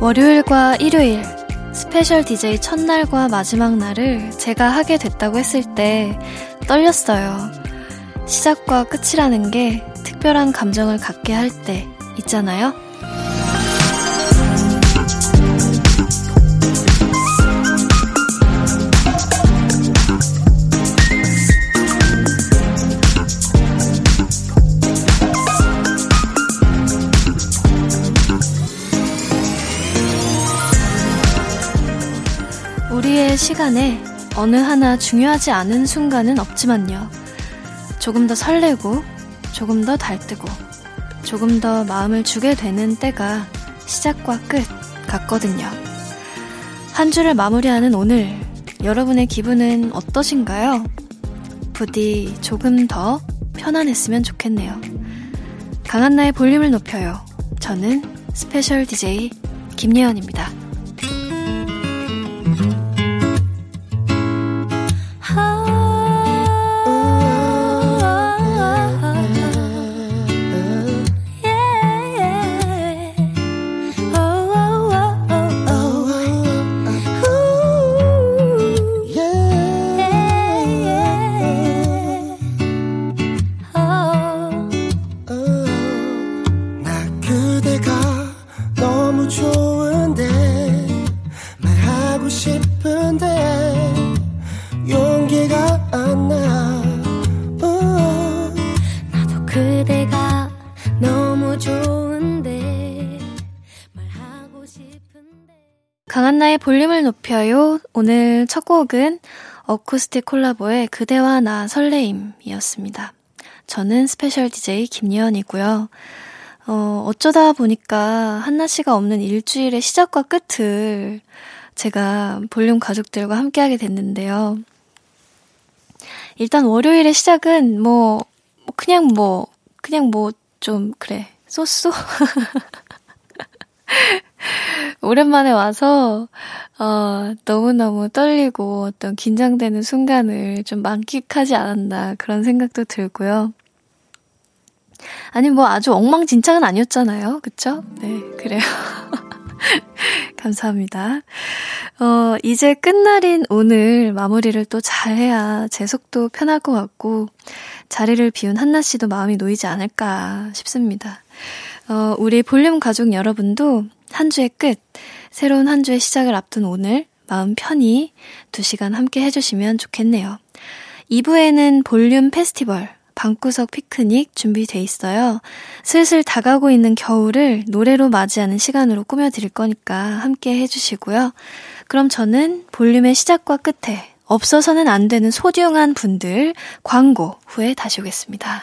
월요일과 일요일, special DJ 첫날과 마지막 날을 제가 하게 됐다고 했을 때 떨렸어요. 시작과 끝이라는 게 특별한 감정을 갖게 할 때 있잖아요. 시간에 어느 하나 중요하지 않은 순간은 없지만요. 조금 더 설레고, 조금 더 달뜨고, 조금 더 마음을 주게 되는 때가 시작과 끝 같거든요. 한 주를 마무리하는 오늘, 여러분의 기분은 어떠신가요? 부디 조금 더 편안했으면 좋겠네요. 강한나의 볼륨을 높여요. 저는 special DJ 김예원입니다. 높여요. 오늘 첫 곡은 어쿠스틱 콜라보의 그대와 나 설레임이었습니다. 저는 special DJ 김예원이고요. 어, 어쩌다 보니까 한나 씨가 없는 일주일의 시작과 끝을 제가 볼륨 가족들과 함께하게 됐는데요. 일단 월요일의 시작은 뭐, 뭐 그냥 뭐, 그냥 뭐 좀 그래 so so 오랜만에 와서, 어, 너무너무 떨리고 어떤 긴장되는 순간을 좀 만끽하지 않았나 그런 생각도 들고요. 아니, 뭐 아주 엉망진창은 아니었잖아요. 그쵸? 네, 그래요. 감사합니다. 어, 이제 끝날인 오늘 마무리를 또 잘해야 제 속도 편할 것 같고, 자리를 비운 한나 씨도 마음이 놓이지 않을까 싶습니다. 어, 우리 볼륨 가족 여러분도 한 주의 끝, 새로운 한 주의 시작을 앞둔 오늘 마음 편히 2시간 함께 해주시면 좋겠네요. 2부에는 볼륨 페스티벌, 방구석 피크닉 준비돼 있어요. 슬슬 다가오고 있는 겨울을 노래로 맞이하는 시간으로 꾸며드릴 거니까 함께 해주시고요. 그럼 저는 볼륨의 시작과 끝에 없어서는 안 되는 소중한 분들 광고 후에 다시 오겠습니다.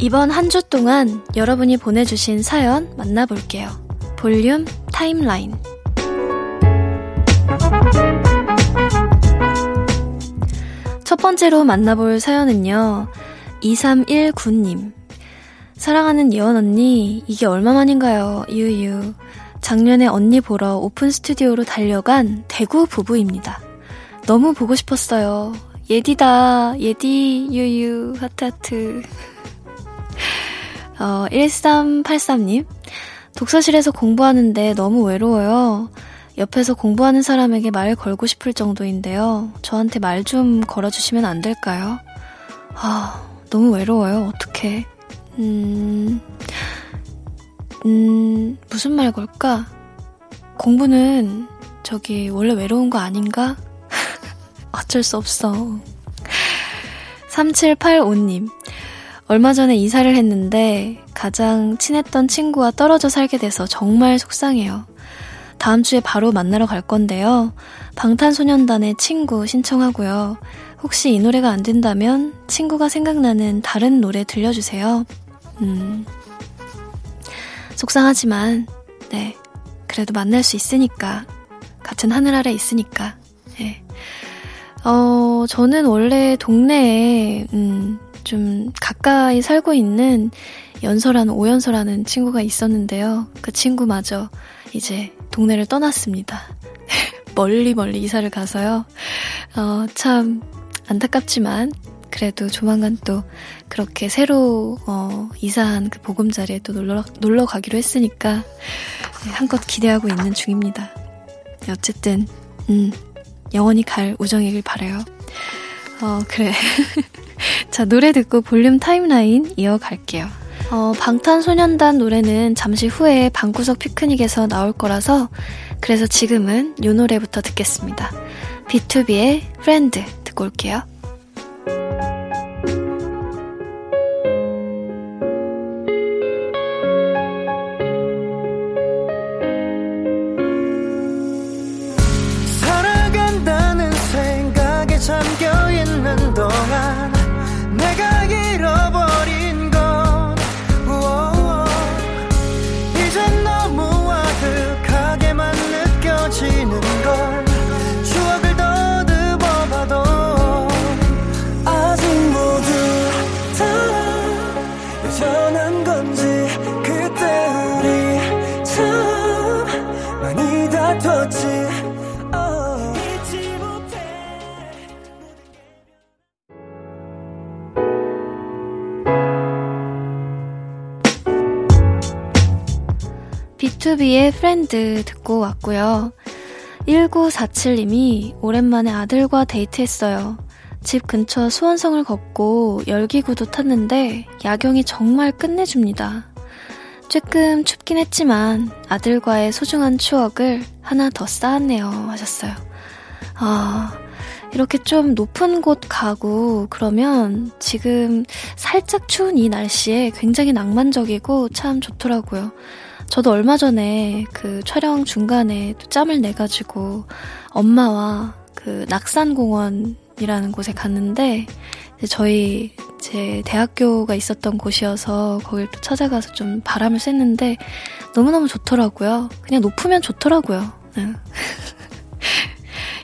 이번 한 주 동안 여러분이 보내주신 사연 만나볼게요. 볼륨 timeline. 첫 번째로 만나볼 사연은요. 2319님. 사랑하는 예원 언니, 이게 얼마만인가요? 유유. 작년에 언니 보러 오픈 스튜디오로 달려간 대구 부부입니다. 너무 보고 싶었어요. 예디다, 예디, 유유, 하트하트. 어, 1383님. 독서실에서 공부하는데 너무 외로워요. 옆에서 공부하는 사람에게 말 걸고 싶을 정도인데요. 저한테 말 좀 걸어주시면 안 될까요? 아, 너무 외로워요. 어떡해. 음, 음, 무슨 말 걸까? 공부는 저기 원래 외로운 거 아닌가? 어쩔 수 없어. 3785님. 얼마 전에 이사를 했는데 가장 친했던 친구와 떨어져 살게 돼서 정말 속상해요. 다음 주에 바로 만나러 갈 건데요. 방탄소년단의 친구 신청하고요. 혹시 이 노래가 안 된다면 친구가 생각나는 다른 노래 들려주세요. 음. 속상하지만, 네. 그래도 만날 수 있으니까. 같은 하늘 아래 있으니까. 네. 어, 저는 원래 동네에, 음, 좀 가까이 살고 있는 연서라는, 오연서라는 친구가 있었는데요. 그 친구마저 이제 동네를 떠났습니다. 멀리 멀리 이사를 가서요. 어, 참 안타깝지만 그래도 조만간 또 그렇게 새로 어, 이사한 그 보금자리에 또 놀러, 놀러 가기로 했으니까 네, 한껏 기대하고 있는 중입니다. 네, 어쨌든 음, 영원히 갈 우정이길 바래요. 어, 그래. 자, 노래 듣고 볼륨 타임라인 이어갈게요. 어, 방탄소년단 노래는 잠시 후에 방구석 피크닉에서 나올 거라서 그래서 지금은 요 노래부터 듣겠습니다. B2B의 프렌드 듣고 올게요. BTOB의 Friend 듣고 왔고요. 1947님이 오랜만에 아들과 데이트했어요. 집 근처 수원성을 걷고 열기구도 탔는데 야경이 정말 끝내줍니다. 조금 춥긴 했지만 아들과의 소중한 추억을 하나 더 쌓았네요. 하셨어요. 아, 이렇게 좀 높은 곳 가고 그러면 지금 살짝 추운 이 날씨에 굉장히 낭만적이고 참 좋더라고요. 저도 얼마 전에 그 촬영 중간에 또 짬을 내가지고 엄마와 그 낙산공원이라는 곳에 갔는데 저희 제 대학교가 있었던 곳이어서 거길 또 찾아가서 좀 바람을 쐈는데 너무너무 좋더라고요. 그냥 높으면 좋더라고요. 네.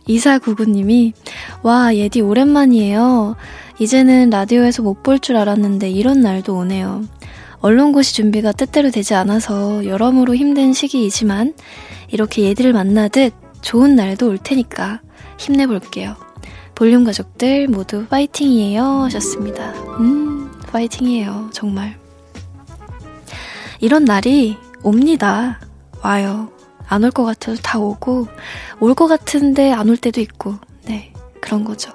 이사구구님이 와 예디 오랜만이에요. 이제는 라디오에서 못 볼 줄 알았는데 이런 날도 오네요. 언론고시 준비가 뜻대로 되지 않아서 여러모로 힘든 시기이지만 이렇게 얘들을 만나듯 좋은 날도 올 테니까 힘내볼게요. 볼륨 가족들 모두 파이팅이에요 하셨습니다. 음, 파이팅이에요. 정말. 이런 날이 옵니다. 와요. 안 올 것 같아도 다 오고, 올 것 같은데 안 올 때도 있고, 네. 그런 거죠.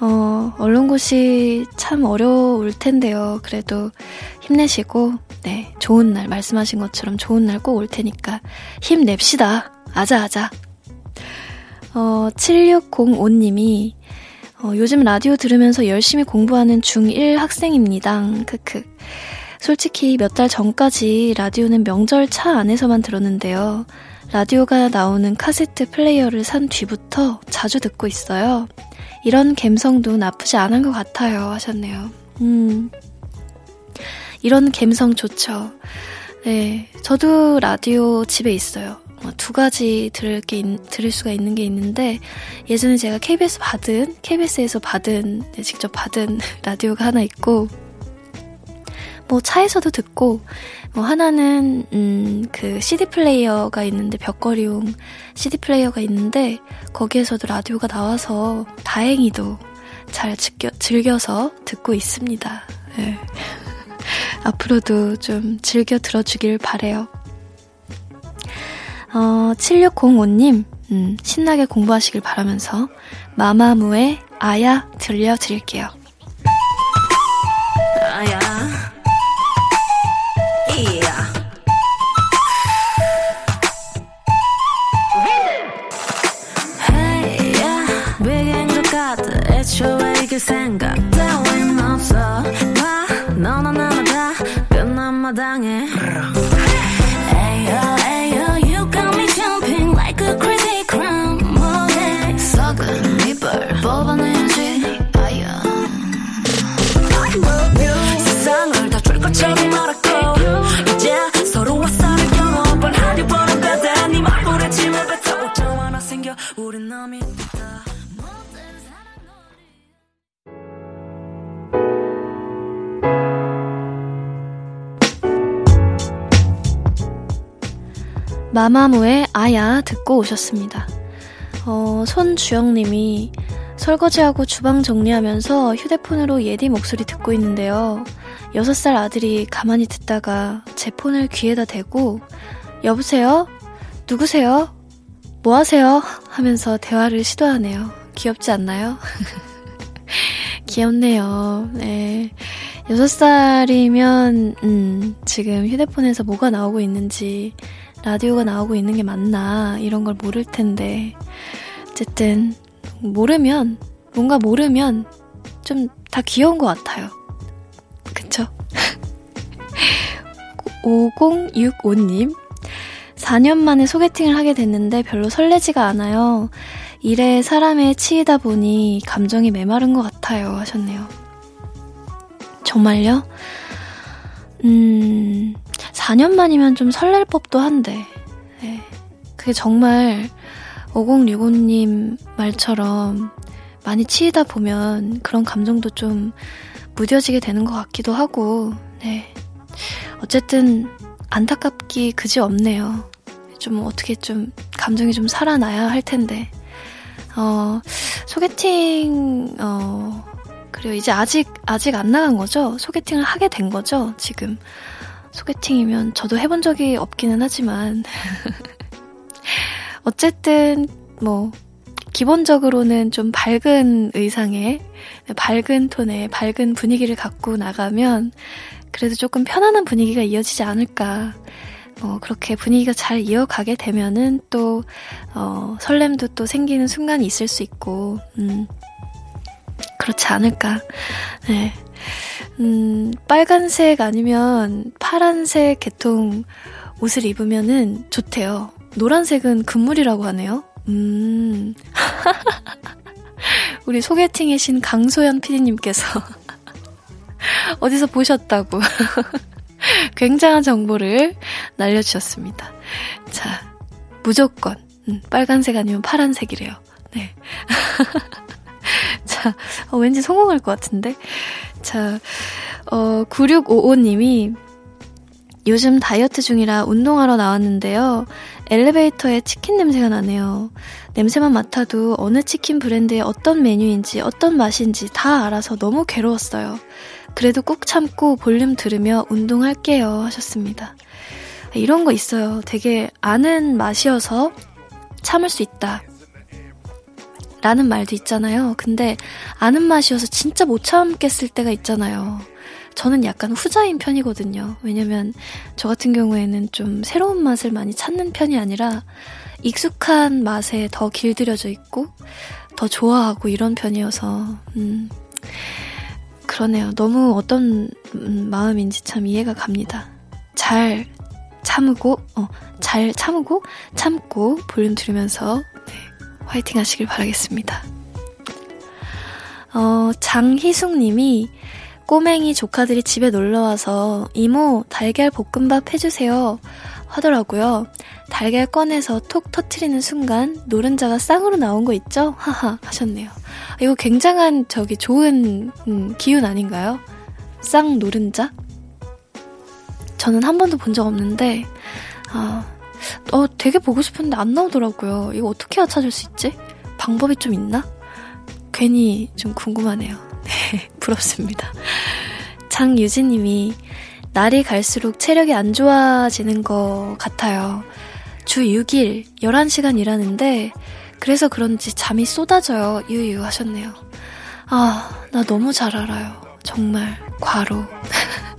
어, 언론고시 참 어려울 텐데요. 그래도 힘내시고, 네, 좋은 날, 말씀하신 것처럼 좋은 날 꼭 올 테니까 힘냅시다. 아자아자. 어, 7605님이, 어, 요즘 라디오 들으면서 열심히 공부하는 중1 학생입니다. 크크. 솔직히 몇 달 전까지 라디오는 명절 차 안에서만 들었는데요. 라디오가 나오는 카세트 플레이어를 산 뒤부터 자주 듣고 있어요. 이런 감성도 나쁘지 않은 것 같아요. 하셨네요. 음. 이런 감성 좋죠. 네. 저도 라디오 집에 있어요. 어, 두 가지 들을 게, 들을 수가 있는 게 있는데, 예전에 제가 KBS 받은, KBS에서 받은, 네, 직접 받은 라디오가 하나 있고, 뭐 차에서도 듣고, 뭐 하나는 음, 그 CD 플레이어가 있는데 벽걸이용 CD 플레이어가 있는데 거기에서도 라디오가 나와서 다행히도 잘 즐겨, 즐겨서 듣고 있습니다. 네. 앞으로도 좀 즐겨 들어주길 바래요. 어, 7605님, 음, 신나게 공부하시길 바라면서 마마무의 아야 들려드릴게요. 그 생각 따윈 없어. 봐 당해 Ayo ayo you got me jumping like a crazy crown 뭐해? 썩은 이불 뽑아내야지. 아야. 세상을 다줄 것처럼 말았고 이제 서로 와서를 경험 뻔하려 보는 거다 네 말불에 침을 뱉어 오점 하나 생겨. 우린 남이 마마무의 아야 듣고 오셨습니다. 어, 손주영님이 설거지하고 주방 정리하면서 휴대폰으로 예디 목소리 듣고 있는데요. 6살 아들이 가만히 듣다가 제 폰을 귀에다 대고 여보세요? 누구세요? 뭐 하세요? 하면서 대화를 시도하네요. 귀엽지 않나요? 귀엽네요. 네. 6살이면, 음, 지금 휴대폰에서 뭐가 나오고 있는지 라디오가 나오고 있는 게 맞나 이런 걸 모를 텐데 어쨌든 모르면 뭔가 모르면 좀 다 귀여운 것 같아요. 그쵸? 5065님 4년 만에 소개팅을 하게 됐는데 별로 설레지가 않아요. 일에 사람에 치이다 보니 감정이 메마른 것 같아요. 하셨네요. 정말요? 음, 4년 만이면 좀 설렐 법도 한데, 네. 그게 정말 5065님 말처럼 많이 치이다 보면 그런 감정도 좀 무뎌지게 되는 것 같기도 하고, 네. 어쨌든 안타깝기 그지 없네요. 좀 어떻게 좀 감정이 좀 살아나야 할 텐데, 어, 소개팅, 어, 그리고 이제 아직, 아직 안 나간 거죠? 소개팅을 하게 된 거죠? 지금. 소개팅이면 저도 해본 적이 없기는 하지만 어쨌든 뭐 기본적으로는 좀 밝은 의상에 밝은 톤에 밝은 분위기를 갖고 나가면 그래도 조금 편안한 분위기가 이어지지 않을까. 어, 그렇게 분위기가 잘 이어가게 되면은 또, 어, 설렘도 또 생기는 순간이 있을 수 있고, 음, 그렇지 않을까. 네. 음, 빨간색 아니면 파란색 계통 옷을 입으면은 좋대요. 노란색은 금물이라고 하네요. 음. 우리 소개팅의 신 강소연 PD님께서 어디서 보셨다고 굉장한 정보를 날려주셨습니다. 자, 무조건 음, 빨간색 아니면 파란색이래요. 네. 자, 어, 왠지 성공할 것 같은데. 자, 어, 9655님이 요즘 다이어트 중이라 운동하러 나왔는데요. 엘리베이터에 치킨 냄새가 나네요. 냄새만 맡아도 어느 치킨 브랜드의 어떤 메뉴인지 어떤 맛인지 다 알아서 너무 괴로웠어요. 그래도 꾹 참고 볼륨 들으며 운동할게요 하셨습니다. 이런 거 있어요. 되게 아는 맛이어서 참을 수 있다. 라는 말도 있잖아요. 근데 아는 맛이어서 진짜 못 참겠을 때가 있잖아요. 저는 약간 후자인 편이거든요. 왜냐면 저 같은 경우에는 좀 새로운 맛을 많이 찾는 편이 아니라 익숙한 맛에 더 길들여져 있고 더 좋아하고 이런 편이어서 음 그러네요. 너무 어떤 음, 마음인지 참 이해가 갑니다. 잘 참고 어 잘 참고 참고 볼륨 들으면서 화이팅 하시길 바라겠습니다. 어, 장희숙 님이 꼬맹이 조카들이 집에 놀러와서 이모 달걀 볶음밥 해주세요 하더라고요. 달걀 꺼내서 톡 터트리는 순간 노른자가 쌍으로 나온 거 있죠? 하하 하셨네요. 이거 굉장한 저기 좋은 음, 기운 아닌가요? 쌍 노른자? 저는 한 번도 본 적 없는데 아, 어, 되게 보고 싶은데 안 나오더라고요. 이거 어떻게 찾을 수 있지? 방법이 좀 있나? 괜히 좀 궁금하네요. 네, 부럽습니다. 장유진님이 날이 갈수록 체력이 안 좋아지는 것 같아요. 주 6일 11시간 일하는데 그래서 그런지 잠이 쏟아져요. 유유 하셨네요. 아, 나 너무 잘 알아요. 정말 과로.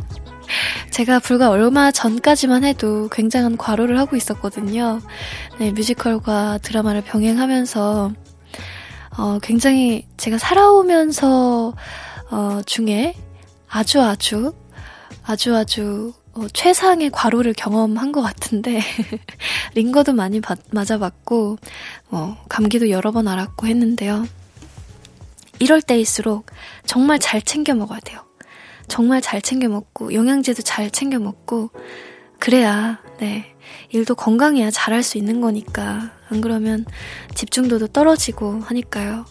제가 불과 얼마 전까지만 해도 굉장한 과로를 하고 있었거든요. 네, 뮤지컬과 드라마를 병행하면서 어, 굉장히 제가 살아오면서 어, 중에 아주 아주 아주 아주 어, 최상의 과로를 경험한 것 같은데, 링거도 많이 바, 맞아봤고, 어, 감기도 여러 번 앓았고 했는데요. 이럴 때일수록 정말 잘 챙겨 먹어야 돼요. 정말 잘 챙겨 먹고, 영양제도 잘 챙겨 먹고, 그래야, 네. 일도 건강해야 잘할 수 있는 거니까. 안 그러면 집중도도 떨어지고 하니까요.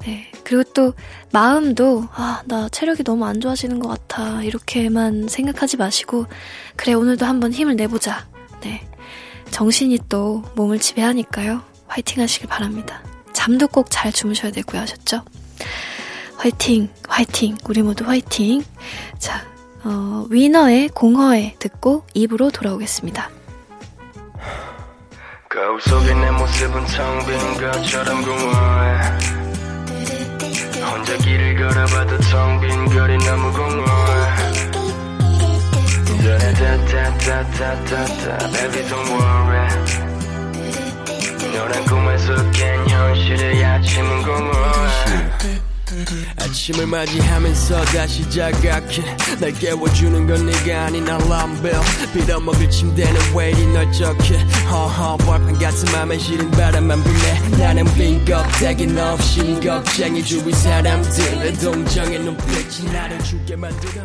네. 그리고 또 마음도 아, 나 체력이 너무 안 좋아지는 것 같아. 이렇게만 생각하지 마시고 그래 오늘도 한번 힘을 내보자. 네. 정신이 또 몸을 지배하니까요. 화이팅 하시길 바랍니다. 잠도 꼭 잘 주무셔야 되고요. 아셨죠? 화이팅, 화이팅, 우리 모두 화이팅. 자, 어, 위너의 공허에 듣고 입으로 돌아오겠습니다. 거울 속에 내 모습은 텅빈 것처럼 공허해. 혼자 길을 걸어봐도 텅빈 거리 너무 공허해. 너란 꿈에서 깬 현실의 아침은 공허해 아침을 맞이하면서 다시 자각해. 날 깨워주는 건 네가 아닌 알람벨. 빌어먹을 침대는 왜 이리 널쩍해? 허허 벌판 같은 맘에 시린 바람만 불네 나는 빈 껍데기 없이 겁쟁이 주위 사람들의 동정의 눈빛이 나를 죽게 만들어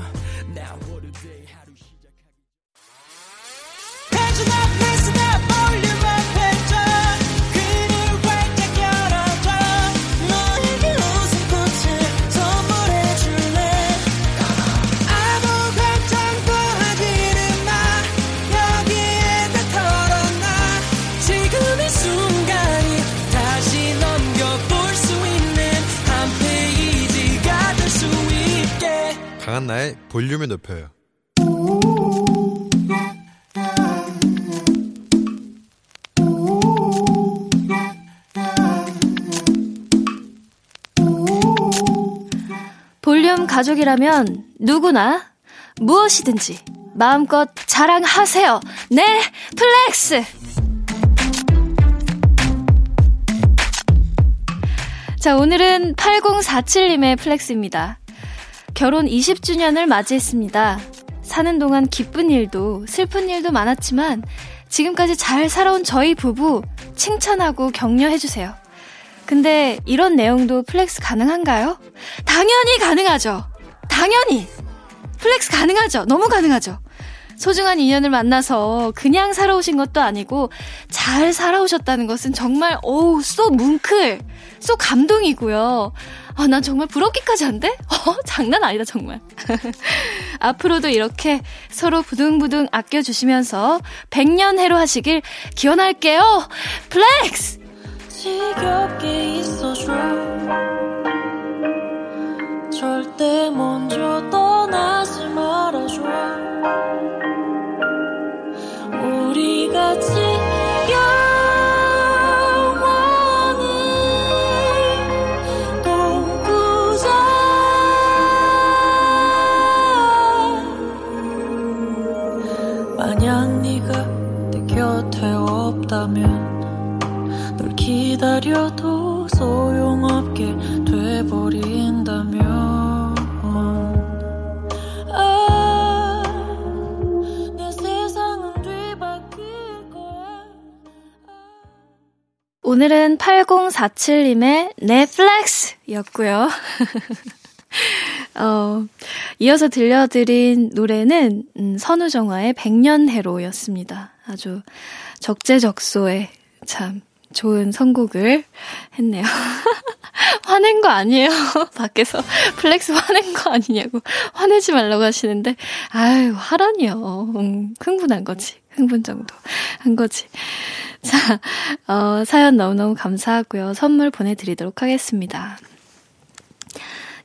강한나의 볼륨을 높여요. 볼륨 가족이라면 누구나 무엇이든지 마음껏 자랑하세요. 네, 플렉스! 자, 오늘은 8047님의 flex입니다. 결혼 20주년을 맞이했습니다. 사는 동안 기쁜 일도 슬픈 일도 많았지만 지금까지 잘 살아온 저희 부부 칭찬하고 격려해주세요. 근데 이런 내용도 flex 가능한가요? 당연히 가능하죠. 당연히! flex 가능하죠. 너무 가능하죠. 소중한 인연을 만나서 그냥 살아오신 것도 아니고 잘 살아오셨다는 것은 정말 oh so 뭉클 so 감동이고요. 아, 난 정말 부럽기까지 한데? 어, 장난 아니다, 정말. 앞으로도 이렇게 서로 부둥부둥 아껴주시면서 100년 해로 하시길 기원할게요. flex! 지겹게 있어줘. 절대 먼저 떠나지 말아줘. 없다면 널 기다려도 소용없게 돼버린다면 아, 오늘은 8047님의 넷플렉스 였고요. 어, 이어서 들려드린 노래는 음, 선우정아의 백년해로였습니다. 아주 적재적소에 참 좋은 선곡을 했네요. 화낸 거 아니에요? 밖에서 flex 화낸 거 아니냐고 화내지 말라고 하시는데 아유 화라니요. 음, 흥분한 거지. 흥분 정도 한 거지. 자, 어, 사연 너무너무 감사하고요. 선물 보내드리도록 하겠습니다.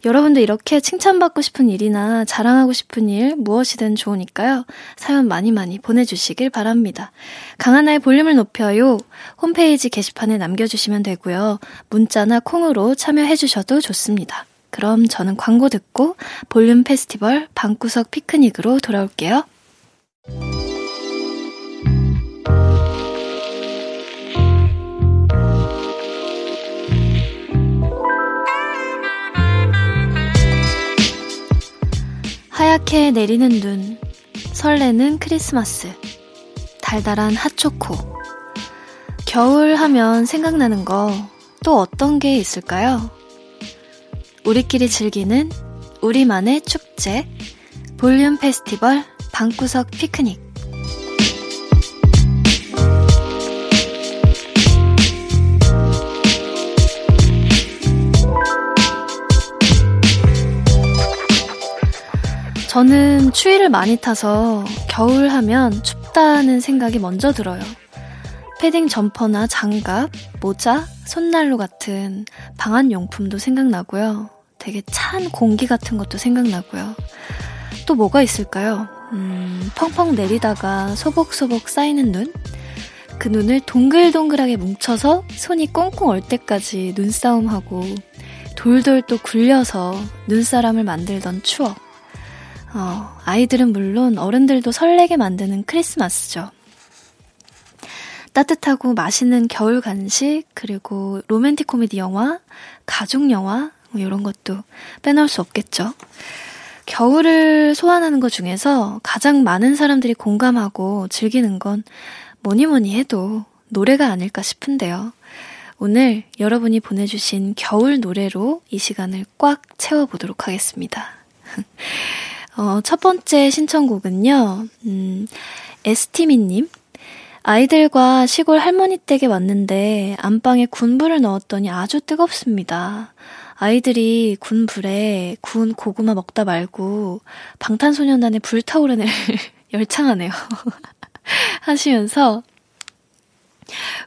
여러분도 이렇게 칭찬받고 싶은 일이나 자랑하고 싶은 일 무엇이든 좋으니까요. 사연 많이 많이 보내주시길 바랍니다. 강하나의 볼륨을 높여요. 홈페이지 게시판에 남겨주시면 되고요. 문자나 콩으로 참여해주셔도 좋습니다. 그럼 저는 광고 듣고 볼륨 페스티벌 방구석 피크닉으로 돌아올게요. 내리는 눈, 설레는 크리스마스, 달달한 핫초코. 겨울 하면 생각나는 거 또 어떤 게 있을까요? 우리끼리 즐기는 우리만의 축제, 볼륨 페스티벌 방구석 피크닉. 저는 추위를 많이 타서 겨울 하면 춥다는 생각이 먼저 들어요. 패딩 점퍼나 장갑, 모자, 손난로 같은 방한 용품도 생각나고요. 되게 찬 공기 같은 것도 생각나고요. 또 뭐가 있을까요? 음, 펑펑 내리다가 소복소복 쌓이는 눈? 그 눈을 동글동글하게 뭉쳐서 손이 꽁꽁 얼 때까지 눈싸움하고 돌돌 또 굴려서 눈사람을 만들던 추억. 어, 아이들은 물론 어른들도 설레게 만드는 크리스마스죠. 따뜻하고 맛있는 겨울 간식, 그리고 로맨틱 코미디 영화, 가족 영화, 뭐 이런 것도 빼놓을 수 없겠죠. 겨울을 소환하는 것 중에서 가장 많은 사람들이 공감하고 즐기는 건 뭐니 뭐니 해도 노래가 아닐까 싶은데요. 오늘 여러분이 보내주신 겨울 노래로 이 시간을 꽉 채워보도록 하겠습니다. 어, 첫 번째 신청곡은요, 음, 에스티미님. 아이들과 시골 할머니 댁에 왔는데 안방에 군불을 넣었더니 아주 뜨겁습니다. 아이들이 군 불에 구운 고구마 먹다 말고 방탄소년단의 불타오르는 열창하네요. 하시면서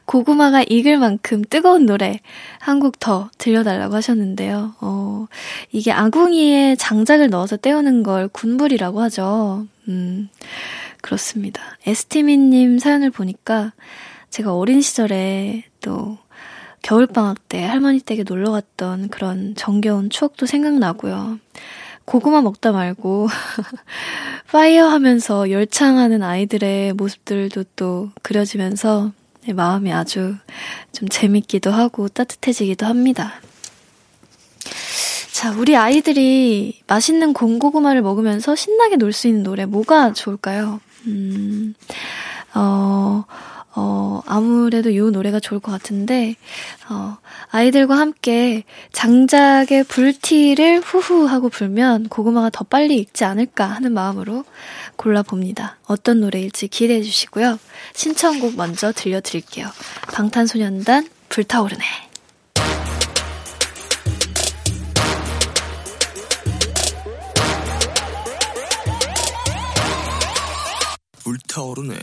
고구마가 익을 만큼 뜨거운 노래 한 곡 더 들려달라고 하셨는데요. 어, 이게 아궁이에 장작을 넣어서 때우는 걸 군불이라고 하죠. 음, 그렇습니다. 에스티미님 사연을 보니까 제가 어린 시절에 또 겨울방학 때 할머니 댁에 놀러 갔던 그런 정겨운 추억도 생각나고요. 고구마 먹다 말고 파이어 하면서 열창하는 아이들의 모습들도 또 그려지면서 마음이 아주 좀 재밌기도 하고 따뜻해지기도 합니다. 자, 우리 아이들이 맛있는 공고구마를 먹으면서 신나게 놀 수 있는 노래 뭐가 좋을까요? 음, 어, 어, 아무래도 이 노래가 좋을 것 같은데, 어, 아이들과 함께 장작의 불티를 후후 하고 불면 고구마가 더 빨리 익지 않을까 하는 마음으로 골라봅니다. 어떤 노래일지 기대해 주시고요. 신청곡 먼저 들려드릴게요. 방탄소년단 불타오르네. 불타오르네.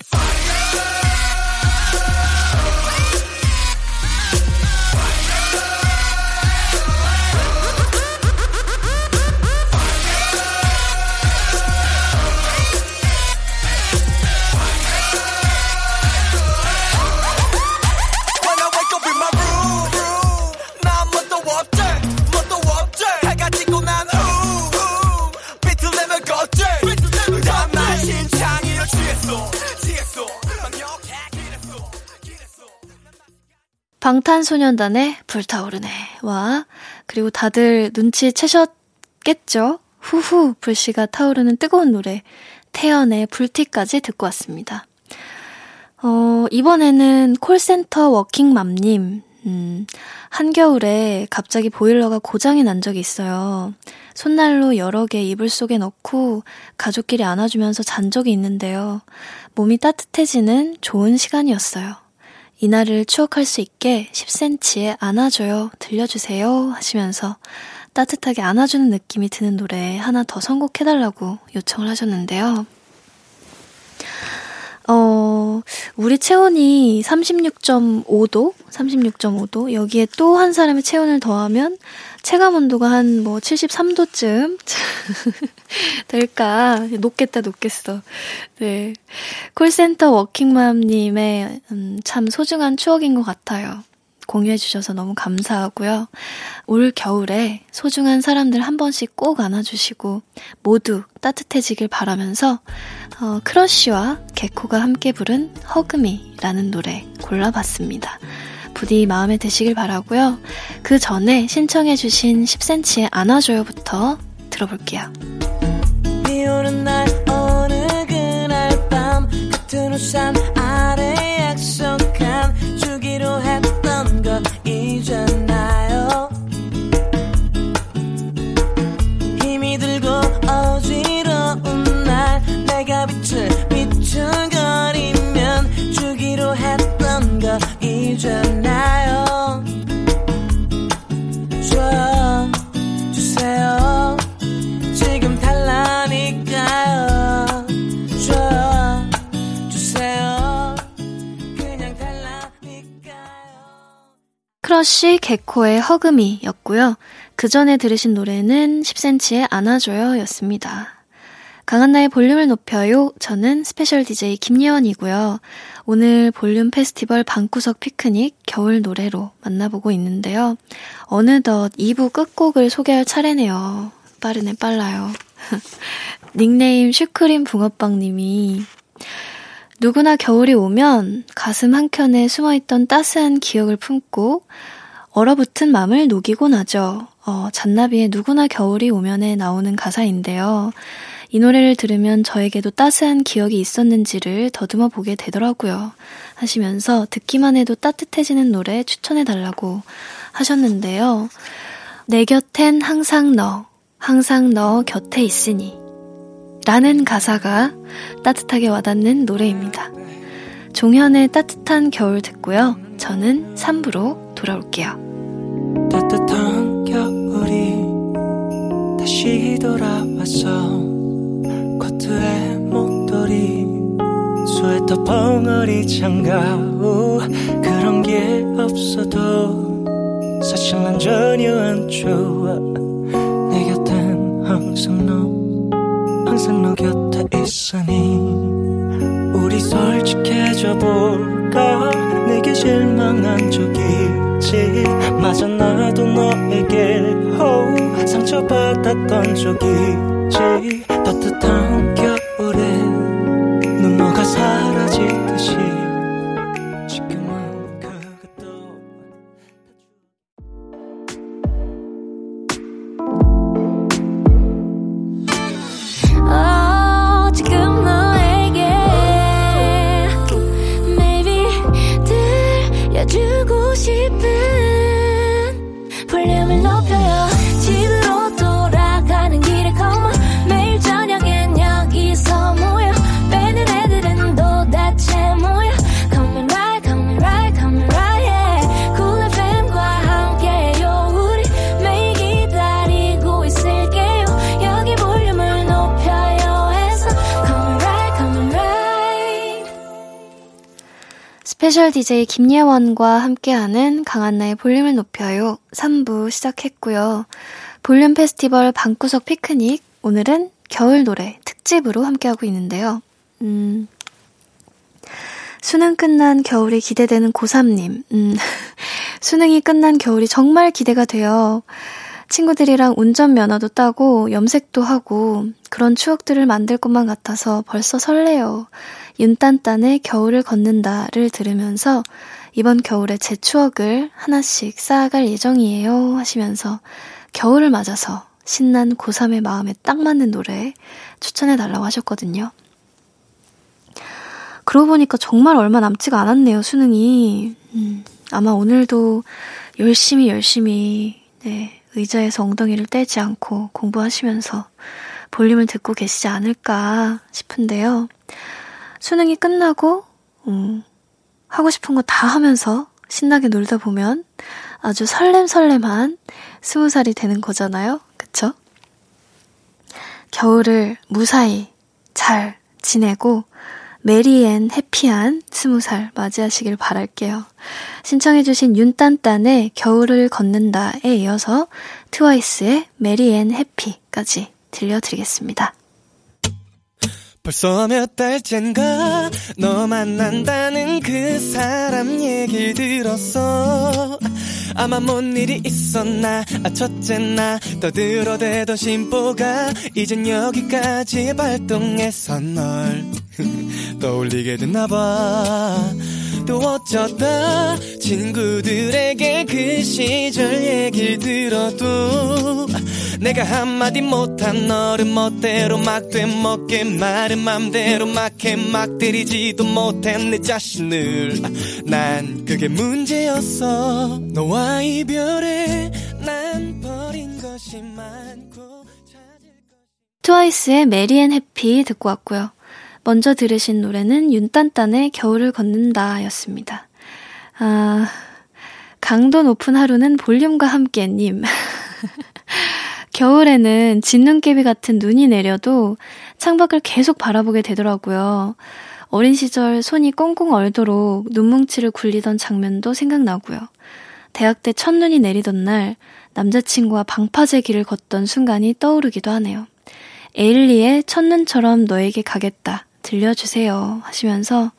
방탄소년단의 불타오르네. 와, 그리고 다들 눈치 채셨겠죠? 후후 불씨가 타오르는 뜨거운 노래, 태연의 불티까지 듣고 왔습니다. 어, 이번에는 콜센터 워킹맘님, 음, 한겨울에 갑자기 보일러가 고장이 난 적이 있어요. 손난로 여러 개 이불 속에 넣고 가족끼리 안아주면서 잔 적이 있는데요. 몸이 따뜻해지는 좋은 시간이었어요. 이날을 추억할 수 있게 10cm에 안아줘요, 들려주세요 하시면서 따뜻하게 안아주는 느낌이 드는 노래 하나 더 선곡해달라고 요청을 하셨는데요. 어, 우리 체온이 36.5도? 36.5도? 여기에 또 한 사람의 체온을 더하면 체감 온도가 한 뭐 73도쯤 될까? 높겠다, 높겠어. 네. 콜센터 워킹맘님의 음, 참 소중한 추억인 것 같아요. 공유해주셔서 너무 감사하고요. 올 겨울에 소중한 사람들 한 번씩 꼭 안아주시고 모두 따뜻해지길 바라면서 어, 크러쉬와 개코가 함께 부른 허그미라는 노래 골라봤습니다. 부디 마음에 드시길 바라고요. 그 전에 신청해주신 10cm의 안아줘요부터 들어볼게요. 비 오는 날 어느 그날 밤 같은 우산 크러쉬 개코의 Hug Me였고요. 그 전에 들으신 노래는 10cm의 안아줘요 였습니다. 강한나의 볼륨을 높여요. 저는 special DJ 김예원이고요. 오늘 볼륨 페스티벌 방구석 피크닉 겨울 노래로 만나보고 있는데요. 어느덧 2부 끝곡을 소개할 차례네요. 빠르네 빨라요. 닉네임 슈크림 붕어빵님이 누구나 겨울이 오면 가슴 한켠에 숨어있던 따스한 기억을 품고 얼어붙은 마음을 녹이곤 하죠. 어, 잔나비의 누구나 겨울이 오면에 나오는 가사인데요. 이 노래를 들으면 저에게도 따스한 기억이 있었는지를 더듬어 보게 되더라고요. 하시면서 듣기만 해도 따뜻해지는 노래 추천해 달라고 하셨는데요. 내 곁엔 항상 너, 항상 너 곁에 있으니. 라는 가사가 따뜻하게 와닿는 노래입니다. 종현의 따뜻한 겨울 듣고요. 저는 3부로 돌아올게요. 따뜻한 겨울이 다시 돌아왔어 코트에 목도리 스웨터 벙어리 장갑 그런 게 없어도 사실 난 전혀 안 좋아 내 곁엔 항상 너 항상 너 곁에 있으니 우리 솔직해져 볼까? 내게 실망한 적 있지. 마저 나도 너에게 oh, 상처받았던 적 있지. 따뜻한 겨울에 눈모가 사라지듯이 special DJ 김예원과 함께하는 강한나의 볼륨을 높여요. 3부 시작했고요. 볼륨 페스티벌 방구석 피크닉. 오늘은 겨울 노래 특집으로 함께하고 있는데요. 음, 수능 끝난 겨울이 기대되는 고3님. 음, 수능이 끝난 겨울이 정말 기대가 돼요. 친구들이랑 운전면허도 따고 염색도 하고 그런 추억들을 만들 것만 같아서 벌써 설레요. 윤딴딴의 겨울을 걷는다를 들으면서 이번 겨울에 제 추억을 하나씩 쌓아갈 예정이에요 하시면서 겨울을 맞아서 신난 고3의 마음에 딱 맞는 노래 추천해 달라고 하셨거든요. 그러고 보니까 정말 얼마 남지가 않았네요, 수능이. 음, 아마 오늘도 열심히 열심히, 네, 의자에서 엉덩이를 떼지 않고 공부하시면서 볼륨을 듣고 계시지 않을까 싶은데요. 수능이 끝나고, 음, 하고 싶은 거 다 하면서 신나게 놀다 보면 아주 설렘설렘한 스무 살이 되는 거잖아요. 그쵸? 겨울을 무사히 잘 지내고 merry and happy한 스무 살 맞이하시길 바랄게요. 신청해주신 윤딴딴의 겨울을 걷는다에 이어서 트와이스의 메리앤 해피까지 들려드리겠습니다. 벌써 몇 달째인가? 너 만난다는 그 사람 얘기 들었어 아마 뭔 일이 있었나? 아 첫째 나 떠들어대던 심보가 이젠 여기까지 발동해서 널 떠올리게 됐나봐. 또 어쩌다 친구들에게 그 시절 얘기 들어도 내가 한마디 못한 너를 멋대로 막 되먹게 말은 맘대로 막해 막 때리지도 못한 내 자신을. 난 그게 문제였어. 너와 이별에 난 버린 것이 많고 트와이스의 메리앤 해피 듣고 왔고요. 먼저 들으신 노래는 윤딴딴의 겨울을 걷는다 였습니다. 아, 강도 높은 하루는 볼륨과 함께님. 겨울에는 진눈깨비 같은 눈이 내려도 창밖을 계속 바라보게 되더라고요. 어린 시절 손이 꽁꽁 얼도록 눈뭉치를 굴리던 장면도 생각나고요. 대학 때 첫눈이 내리던 날 남자친구와 방파제 길을 걷던 순간이 떠오르기도 하네요. 에일리의 첫눈처럼 너에게 가겠다 들려주세요 하시면서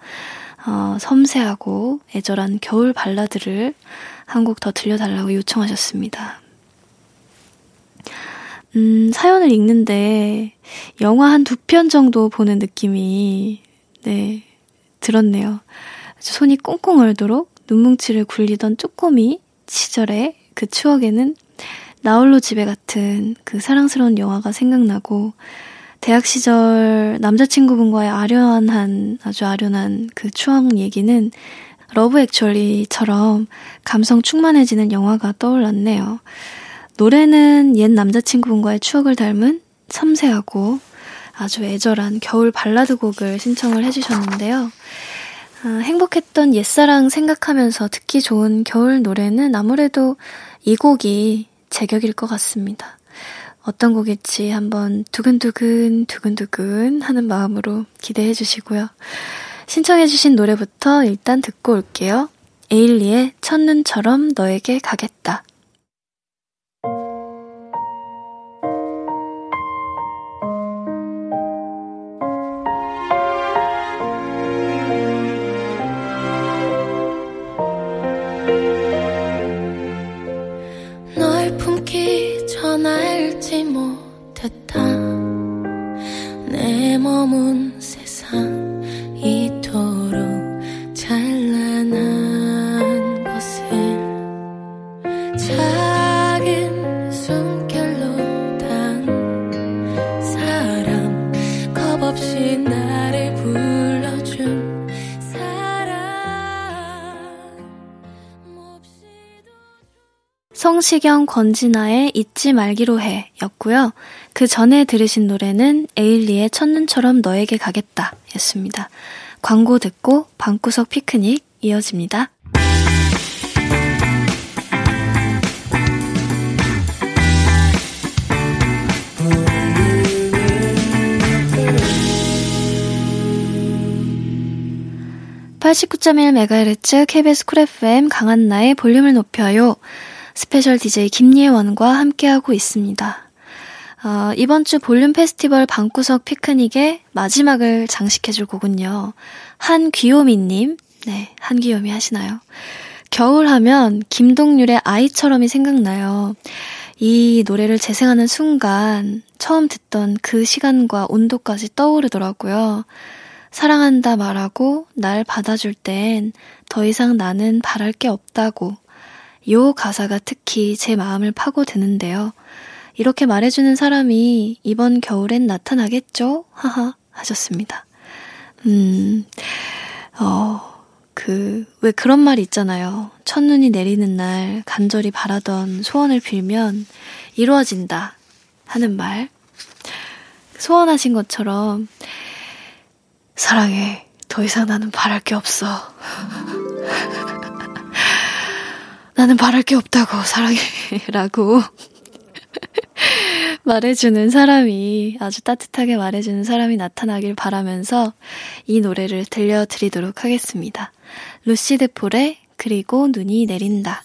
어, 섬세하고 애절한 겨울 발라드를 한 곡 더 들려달라고 요청하셨습니다. 음, 사연을 읽는데 영화 한 두 편 정도 보는 느낌이 네 들었네요. 손이 꽁꽁 얼도록 눈뭉치를 굴리던 쪼꼬미 시절의 그 추억에는 나홀로 집에 같은 그 사랑스러운 영화가 생각나고 대학 시절 남자친구분과의 아련한 아주 아련한 그 추억 얘기는 Love Actually처럼 감성 충만해지는 영화가 떠올랐네요. 노래는 옛 남자친구분과의 추억을 닮은 섬세하고 아주 애절한 겨울 발라드 곡을 신청을 해주셨는데요. 아, 행복했던 옛사랑 생각하면서 듣기 좋은 겨울 노래는 아무래도 이 곡이 제격일 것 같습니다. 어떤 곡일지 한번 두근두근 두근두근 하는 마음으로 기대해 주시고요. 신청해 주신 노래부터 일단 듣고 올게요. 에일리의 첫눈처럼 너에게 가겠다. 성시경 권진아의 잊지 말기로 해 였고요. 그 전에 들으신 노래는 에일리의 첫눈처럼 너에게 가겠다 였습니다. 광고 듣고 방구석 피크닉 이어집니다. 89.1MHz KBS 쿨 FM 강한나의 볼륨을 높여요. special DJ 김예원과 함께하고 있습니다. 어, 이번 주 볼륨 페스티벌 방구석 피크닉의 마지막을 장식해줄 곡은요. 한귀요미님. 네, 한귀요미 하시나요? 겨울 하면 김동률의 아이처럼이 생각나요. 이 노래를 재생하는 순간 처음 듣던 그 시간과 온도까지 떠오르더라고요. 사랑한다 말하고 날 받아줄 땐 더 이상 나는 바랄 게 없다고 요 가사가 특히 제 마음을 파고드는데요. 이렇게 말해주는 사람이 이번 겨울엔 나타나겠죠? 하하 하셨습니다. 음, 어, 그, 왜 그런 말 있잖아요. 첫눈이 내리는 날 간절히 바라던 소원을 빌면 이루어진다 하는 말. 소원하신 것처럼 사랑해. 더 이상 나는 바랄 게 없어. 나는 바랄 게 없다고 사랑해 라고 말해주는 사람이 아주 따뜻하게 말해주는 사람이 나타나길 바라면서 이 노래를 들려드리도록 하겠습니다. 루시드 폴의 그리고 눈이 내린다.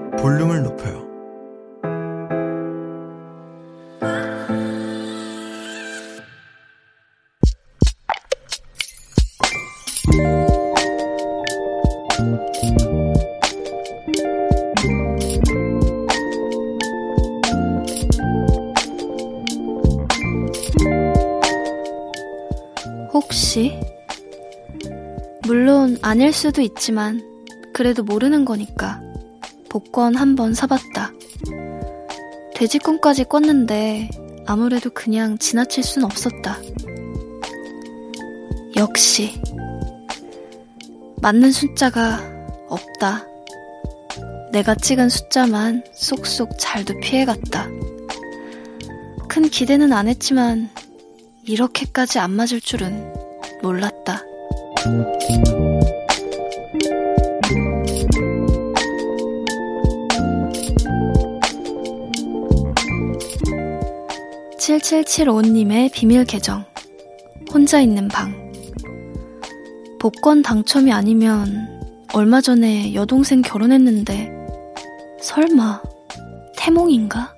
수도 있지만, 그래도 모르는 거니까, 복권 한 번 사봤다. 돼지꿈까지 꿨는데, 아무래도 그냥 지나칠 순 없었다. 역시, 맞는 숫자가 없다. 내가 찍은 숫자만 쏙쏙 잘도 피해갔다. 큰 기대는 안 했지만, 이렇게까지 안 맞을 줄은 몰랐다. (7775님의) 비밀 계정 혼자 있는 방 복권 당첨이 아니면 얼마 전에 여동생 결혼했는데 설마 태몽인가?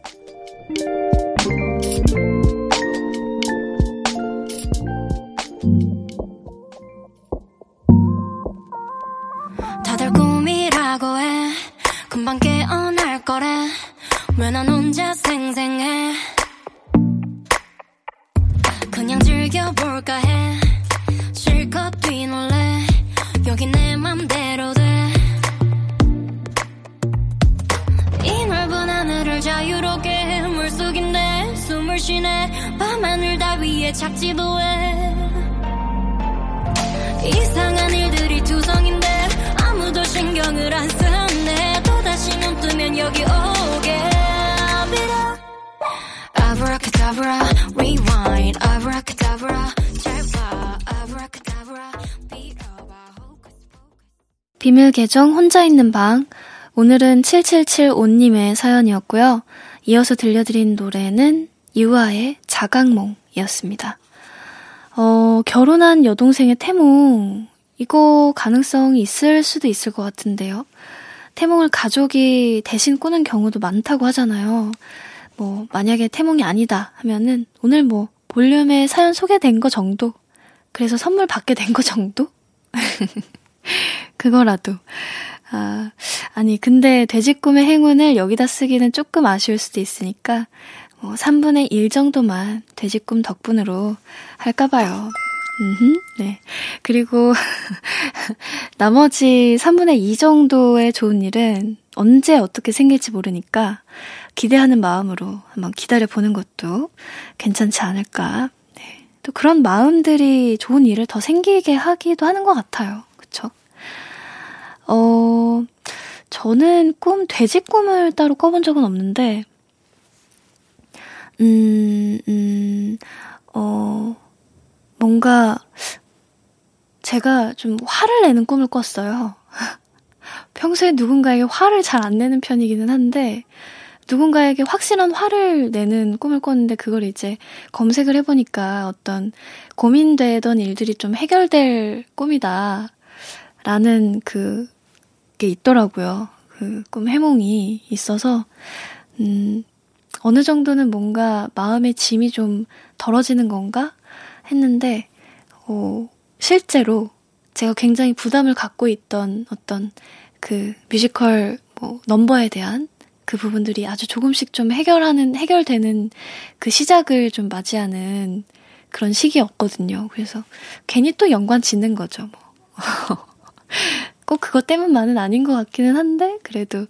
비밀 계정 혼자 있는 방. 오늘은 7775님의 사연이었고요. 이어서 들려드린 노래는 유아의 자각몽이었습니다. 어, 결혼한 여동생의 태몽. 이거 가능성이 있을 수도 있을 것 같은데요. 태몽을 가족이 대신 꾸는 경우도 많다고 하잖아요. 뭐, 만약에 태몽이 아니다 하면은 오늘 뭐, 볼륨에 사연 소개된 거 정도? 그래서 선물 받게 된 거 정도? 그거라도. 아, 아니, 근데 돼지 꿈의 행운을 여기다 쓰기는 조금 아쉬울 수도 있으니까, 뭐, 3분의 1 정도만 돼지 꿈 덕분으로 할까봐요. 음, 네. 그리고, 나머지 3분의 2 정도의 좋은 일은 언제 어떻게 생길지 모르니까, 기대하는 마음으로 한번 기다려보는 것도 괜찮지 않을까. 네. 또 그런 마음들이 좋은 일을 더 생기게 하기도 하는 것 같아요. 그쵸? 어, 저는 꿈, 돼지 꿈을 따로 꿔본 적은 없는데, 음, 음, 어, 뭔가, 제가 좀 화를 내는 꿈을 꿨어요. 평소에 누군가에게 화를 잘 안 내는 편이기는 한데, 누군가에게 확실한 화를 내는 꿈을 꿨는데, 그걸 이제 검색을 해보니까 어떤 고민되던 일들이 좀 해결될 꿈이다. 라는 그, 게 있더라고요. 그 꿈 해몽이 있어서, 음, 어느 정도는 뭔가 마음의 짐이 좀 덜어지는 건가? 했는데, 어, 실제로 제가 굉장히 부담을 갖고 있던 어떤 그 뮤지컬 뭐 넘버에 대한 그 부분들이 아주 조금씩 좀 해결하는, 해결되는 그 시작을 좀 맞이하는 그런 시기였거든요. 그래서 괜히 또 연관 짓는 거죠, 뭐. 꼭 그것 때문만은 아닌 것 같기는 한데, 그래도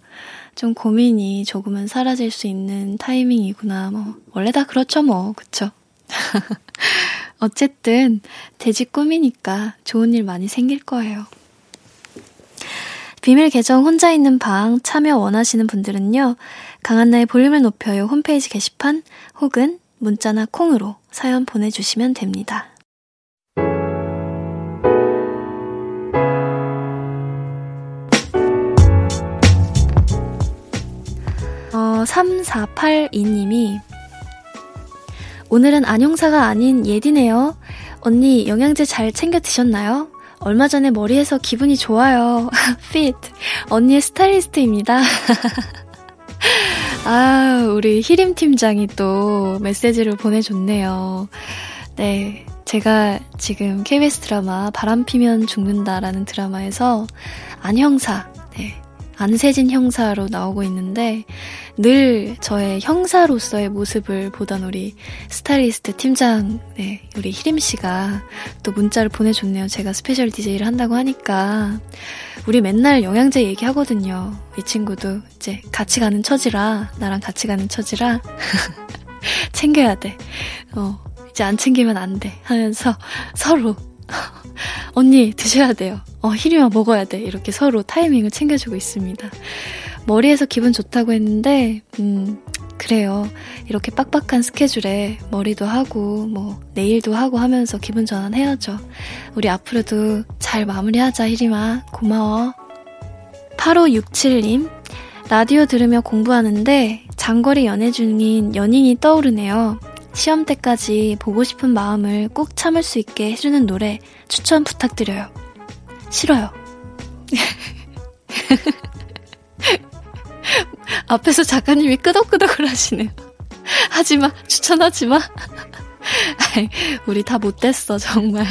좀 고민이 조금은 사라질 수 있는 타이밍이구나. 뭐, 원래 다 그렇죠, 뭐. 그쵸? 어쨌든, 돼지 꿈이니까 좋은 일 많이 생길 거예요. 비밀 계정 혼자 있는 방 참여 원하시는 분들은요. 강한나의 볼륨을 높여요 홈페이지 게시판 혹은 문자나 콩으로 사연 보내주시면 됩니다. 어, 3482님이 오늘은 안용사가 아닌 예디네요. 언니 영양제 잘 챙겨 드셨나요? 얼마 전에 머리에서 기분이 좋아요. 핏. 언니의 스타일리스트입니다. 아, 우리 히림 팀장이 또 메시지를 보내줬네요. 네. 제가 지금 KBS 드라마 바람 피면 죽는다라는 드라마에서 안형사, 네. 안세진 형사로 나오고 있는데 늘 저의 형사로서의 모습을 보던 우리 스타일리스트 팀장, 네, 우리 희림 씨가 또 문자를 보내줬네요. 제가 special DJ를 한다고 하니까 우리 맨날 영양제 얘기하거든요. 이 친구도 이제 같이 가는 처지라 나랑 같이 가는 처지라 챙겨야 돼. 어, 이제 안 챙기면 안 돼. 하면서 서로 언니 드셔야 돼요. 어, 희림아 먹어야 돼. 이렇게 서로 타이밍을 챙겨주고 있습니다. 머리에서 기분 좋다고 했는데, 음, 그래요. 이렇게 빡빡한 스케줄에 머리도 하고, 뭐, 내일도 하고 하면서 기분 전환해야죠. 우리 앞으로도 잘 마무리하자, 희림아. 고마워. 8567님, 라디오 들으며 공부하는데 장거리 연애 중인 연인이 떠오르네요. 시험 때까지 보고 싶은 마음을 꼭 참을 수 있게 해주는 노래 추천 부탁드려요. 싫어요. 앞에서 작가님이 끄덕끄덕을 하시네요. 하지마, 추천하지마. 우리 다 못됐어, 정말.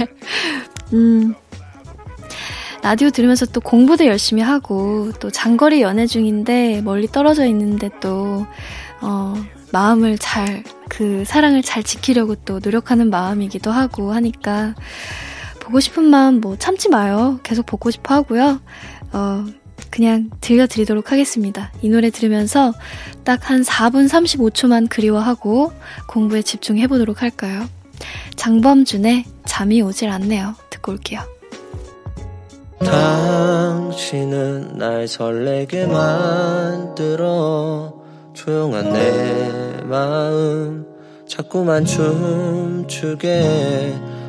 음. 라디오 들으면서 또 공부도 열심히 하고, 또 장거리 연애 중인데, 멀리 떨어져 있는데 또, 어, 마음을 잘, 그 사랑을 잘 지키려고 또 노력하는 마음이기도 하고 하니까, 보고 싶은 마음 뭐 참지 마요. 계속 보고 싶어 하고요. 어, 그냥 들려드리도록 하겠습니다. 이 노래 들으면서 딱 한 4분 35초만 그리워하고 공부에 집중해보도록 할까요? 장범준의 잠이 오질 않네요. 듣고 올게요. 당신은 날 설레게 만들어 조용한 내 마음 자꾸만 춤추게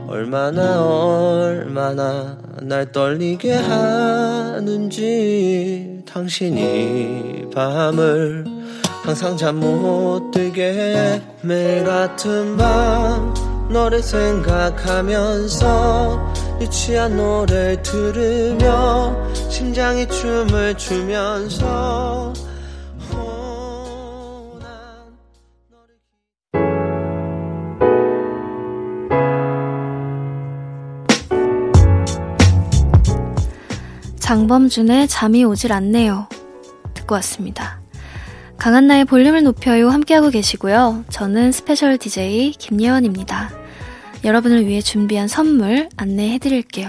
얼마나 얼마나 날 떨리게 하는지 당신이 밤을 항상 잠 못 들게 매일 같은 밤 너를 생각하면서 유치한 노래를 들으며 심장이 춤을 추면서 장범준의 잠이 오질 않네요. 듣고 왔습니다. 강한나의 볼륨을 높여요 함께하고 계시고요. 저는 special DJ 김예원입니다. 여러분을 위해 준비한 선물 안내해드릴게요.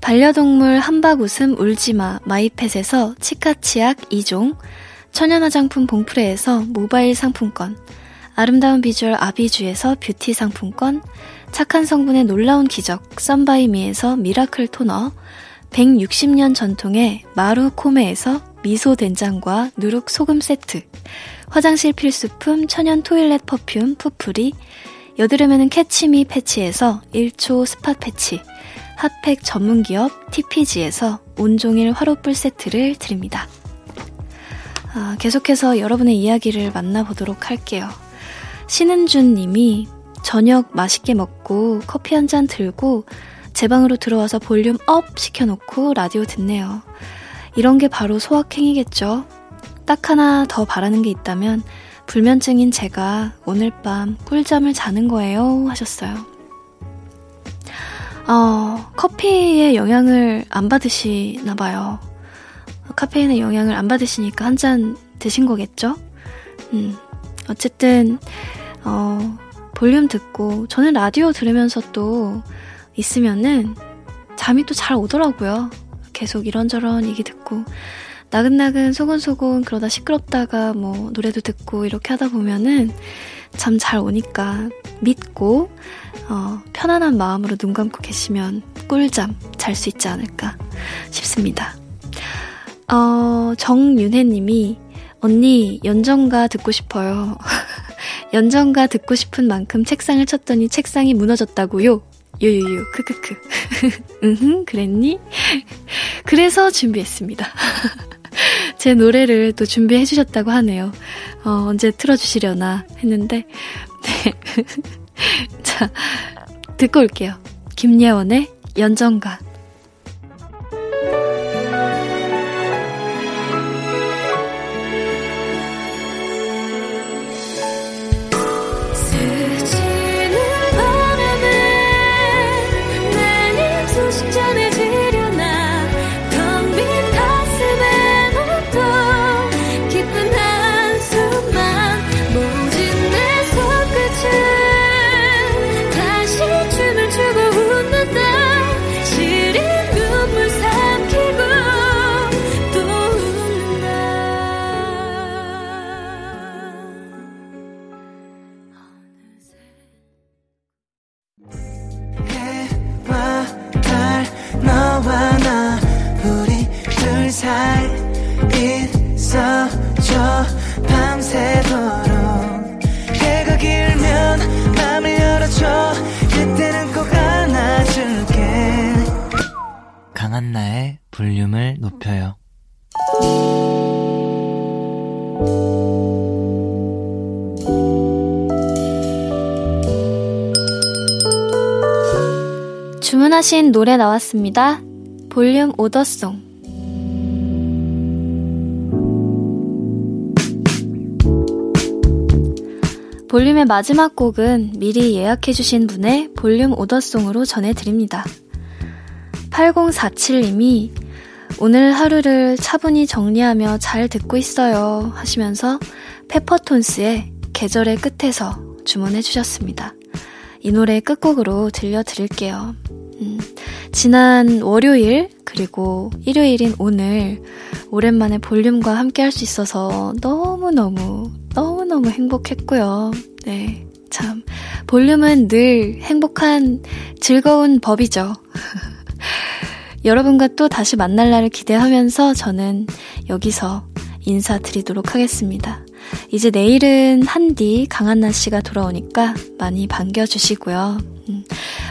반려동물 함박 웃음 울지마 마이펫에서 치카치약 2종, 천연 화장품 봉프레에서 모바일 상품권, 아름다운 비주얼 아비주에서 뷰티 상품권, 착한 성분의 놀라운 기적 썬바이미에서 miracle 토너, 160년 전통의 마루코메에서 미소 된장과 누룩 소금 세트, 화장실 필수품 천연 toilet perfume 푸풀이, 여드름에는 캐치미 패치에서 1초 spot 패치, 핫팩 전문 기업 TPG에서 온종일 화로불 세트를 드립니다. 아, 계속해서 여러분의 이야기를 만나보도록 할게요. 신은준 님이 저녁 맛있게 먹고 커피 한 잔 들고 제 방으로 들어와서 볼륨 up 시켜놓고 라디오 듣네요. 이런 게 바로 소확행이겠죠? 딱 하나 더 바라는 게 있다면 불면증인 제가 오늘 밤 꿀잠을 자는 거예요 하셨어요. 어, 커피의 영향을 안 받으시나 봐요. 카페인의 영향을 안 받으시니까 한 잔 드신 거겠죠? 음, 어쨌든, 어, 볼륨 듣고, 저는 라디오 들으면서 또 있으면은 잠이 또 잘 오더라고요. 계속 이런저런 얘기 듣고 나긋나긋 소곤소곤 그러다 시끄럽다가 뭐 노래도 듣고 이렇게 하다 보면은 잠 잘 오니까 믿고 어, 편안한 마음으로 눈 감고 계시면 꿀잠 잘 수 있지 않을까 싶습니다. 어, 정윤혜님이, 언니, 연정가 듣고 싶어요. 연정가 듣고 싶은 만큼 책상을 쳤더니 책상이 무너졌다고요. 유유유, 크크크. 응, 그랬니? 그래서 준비했습니다. 제 노래를 또 준비해 주셨다고 하네요. 어, 언제 틀어주시려나 했는데, 네. 자, 듣고 올게요. 김예원의 연정가. 주문하신 노래 나왔습니다. 볼륨 오더송. 볼륨의 마지막 곡은 미리 예약해주신 분의 볼륨 오더송으로 전해드립니다. 8047님이 오늘 하루를 차분히 정리하며 잘 듣고 있어요 하시면서 페퍼톤스의 계절의 끝에서 주문해 주셨습니다. 이 노래 끝곡으로 들려드릴게요. 음, 지난 월요일 그리고 일요일인 오늘 오랜만에 볼륨과 함께 할 수 있어서 너무너무 너무너무 행복했고요. 네. 참 볼륨은 늘 행복한 즐거운 법이죠. 여러분과 또 다시 만날 날을 기대하면서 저는 여기서 인사드리도록 하겠습니다. 이제 내일은 한디 강한나 씨가 돌아오니까 많이 반겨주시고요. 음,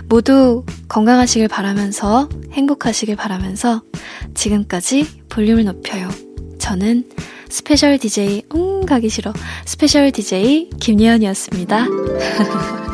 모두 건강하시길 바라면서 행복하시길 바라면서 지금까지 볼륨을 높여요. 저는 special DJ, 음, 가기 싫어. special DJ 김예원이었습니다.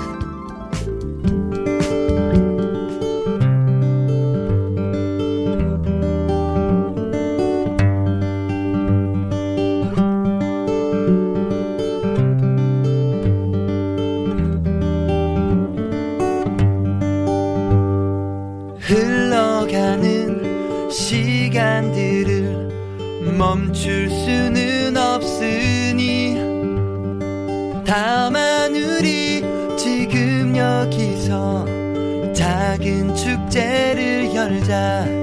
축제를 열자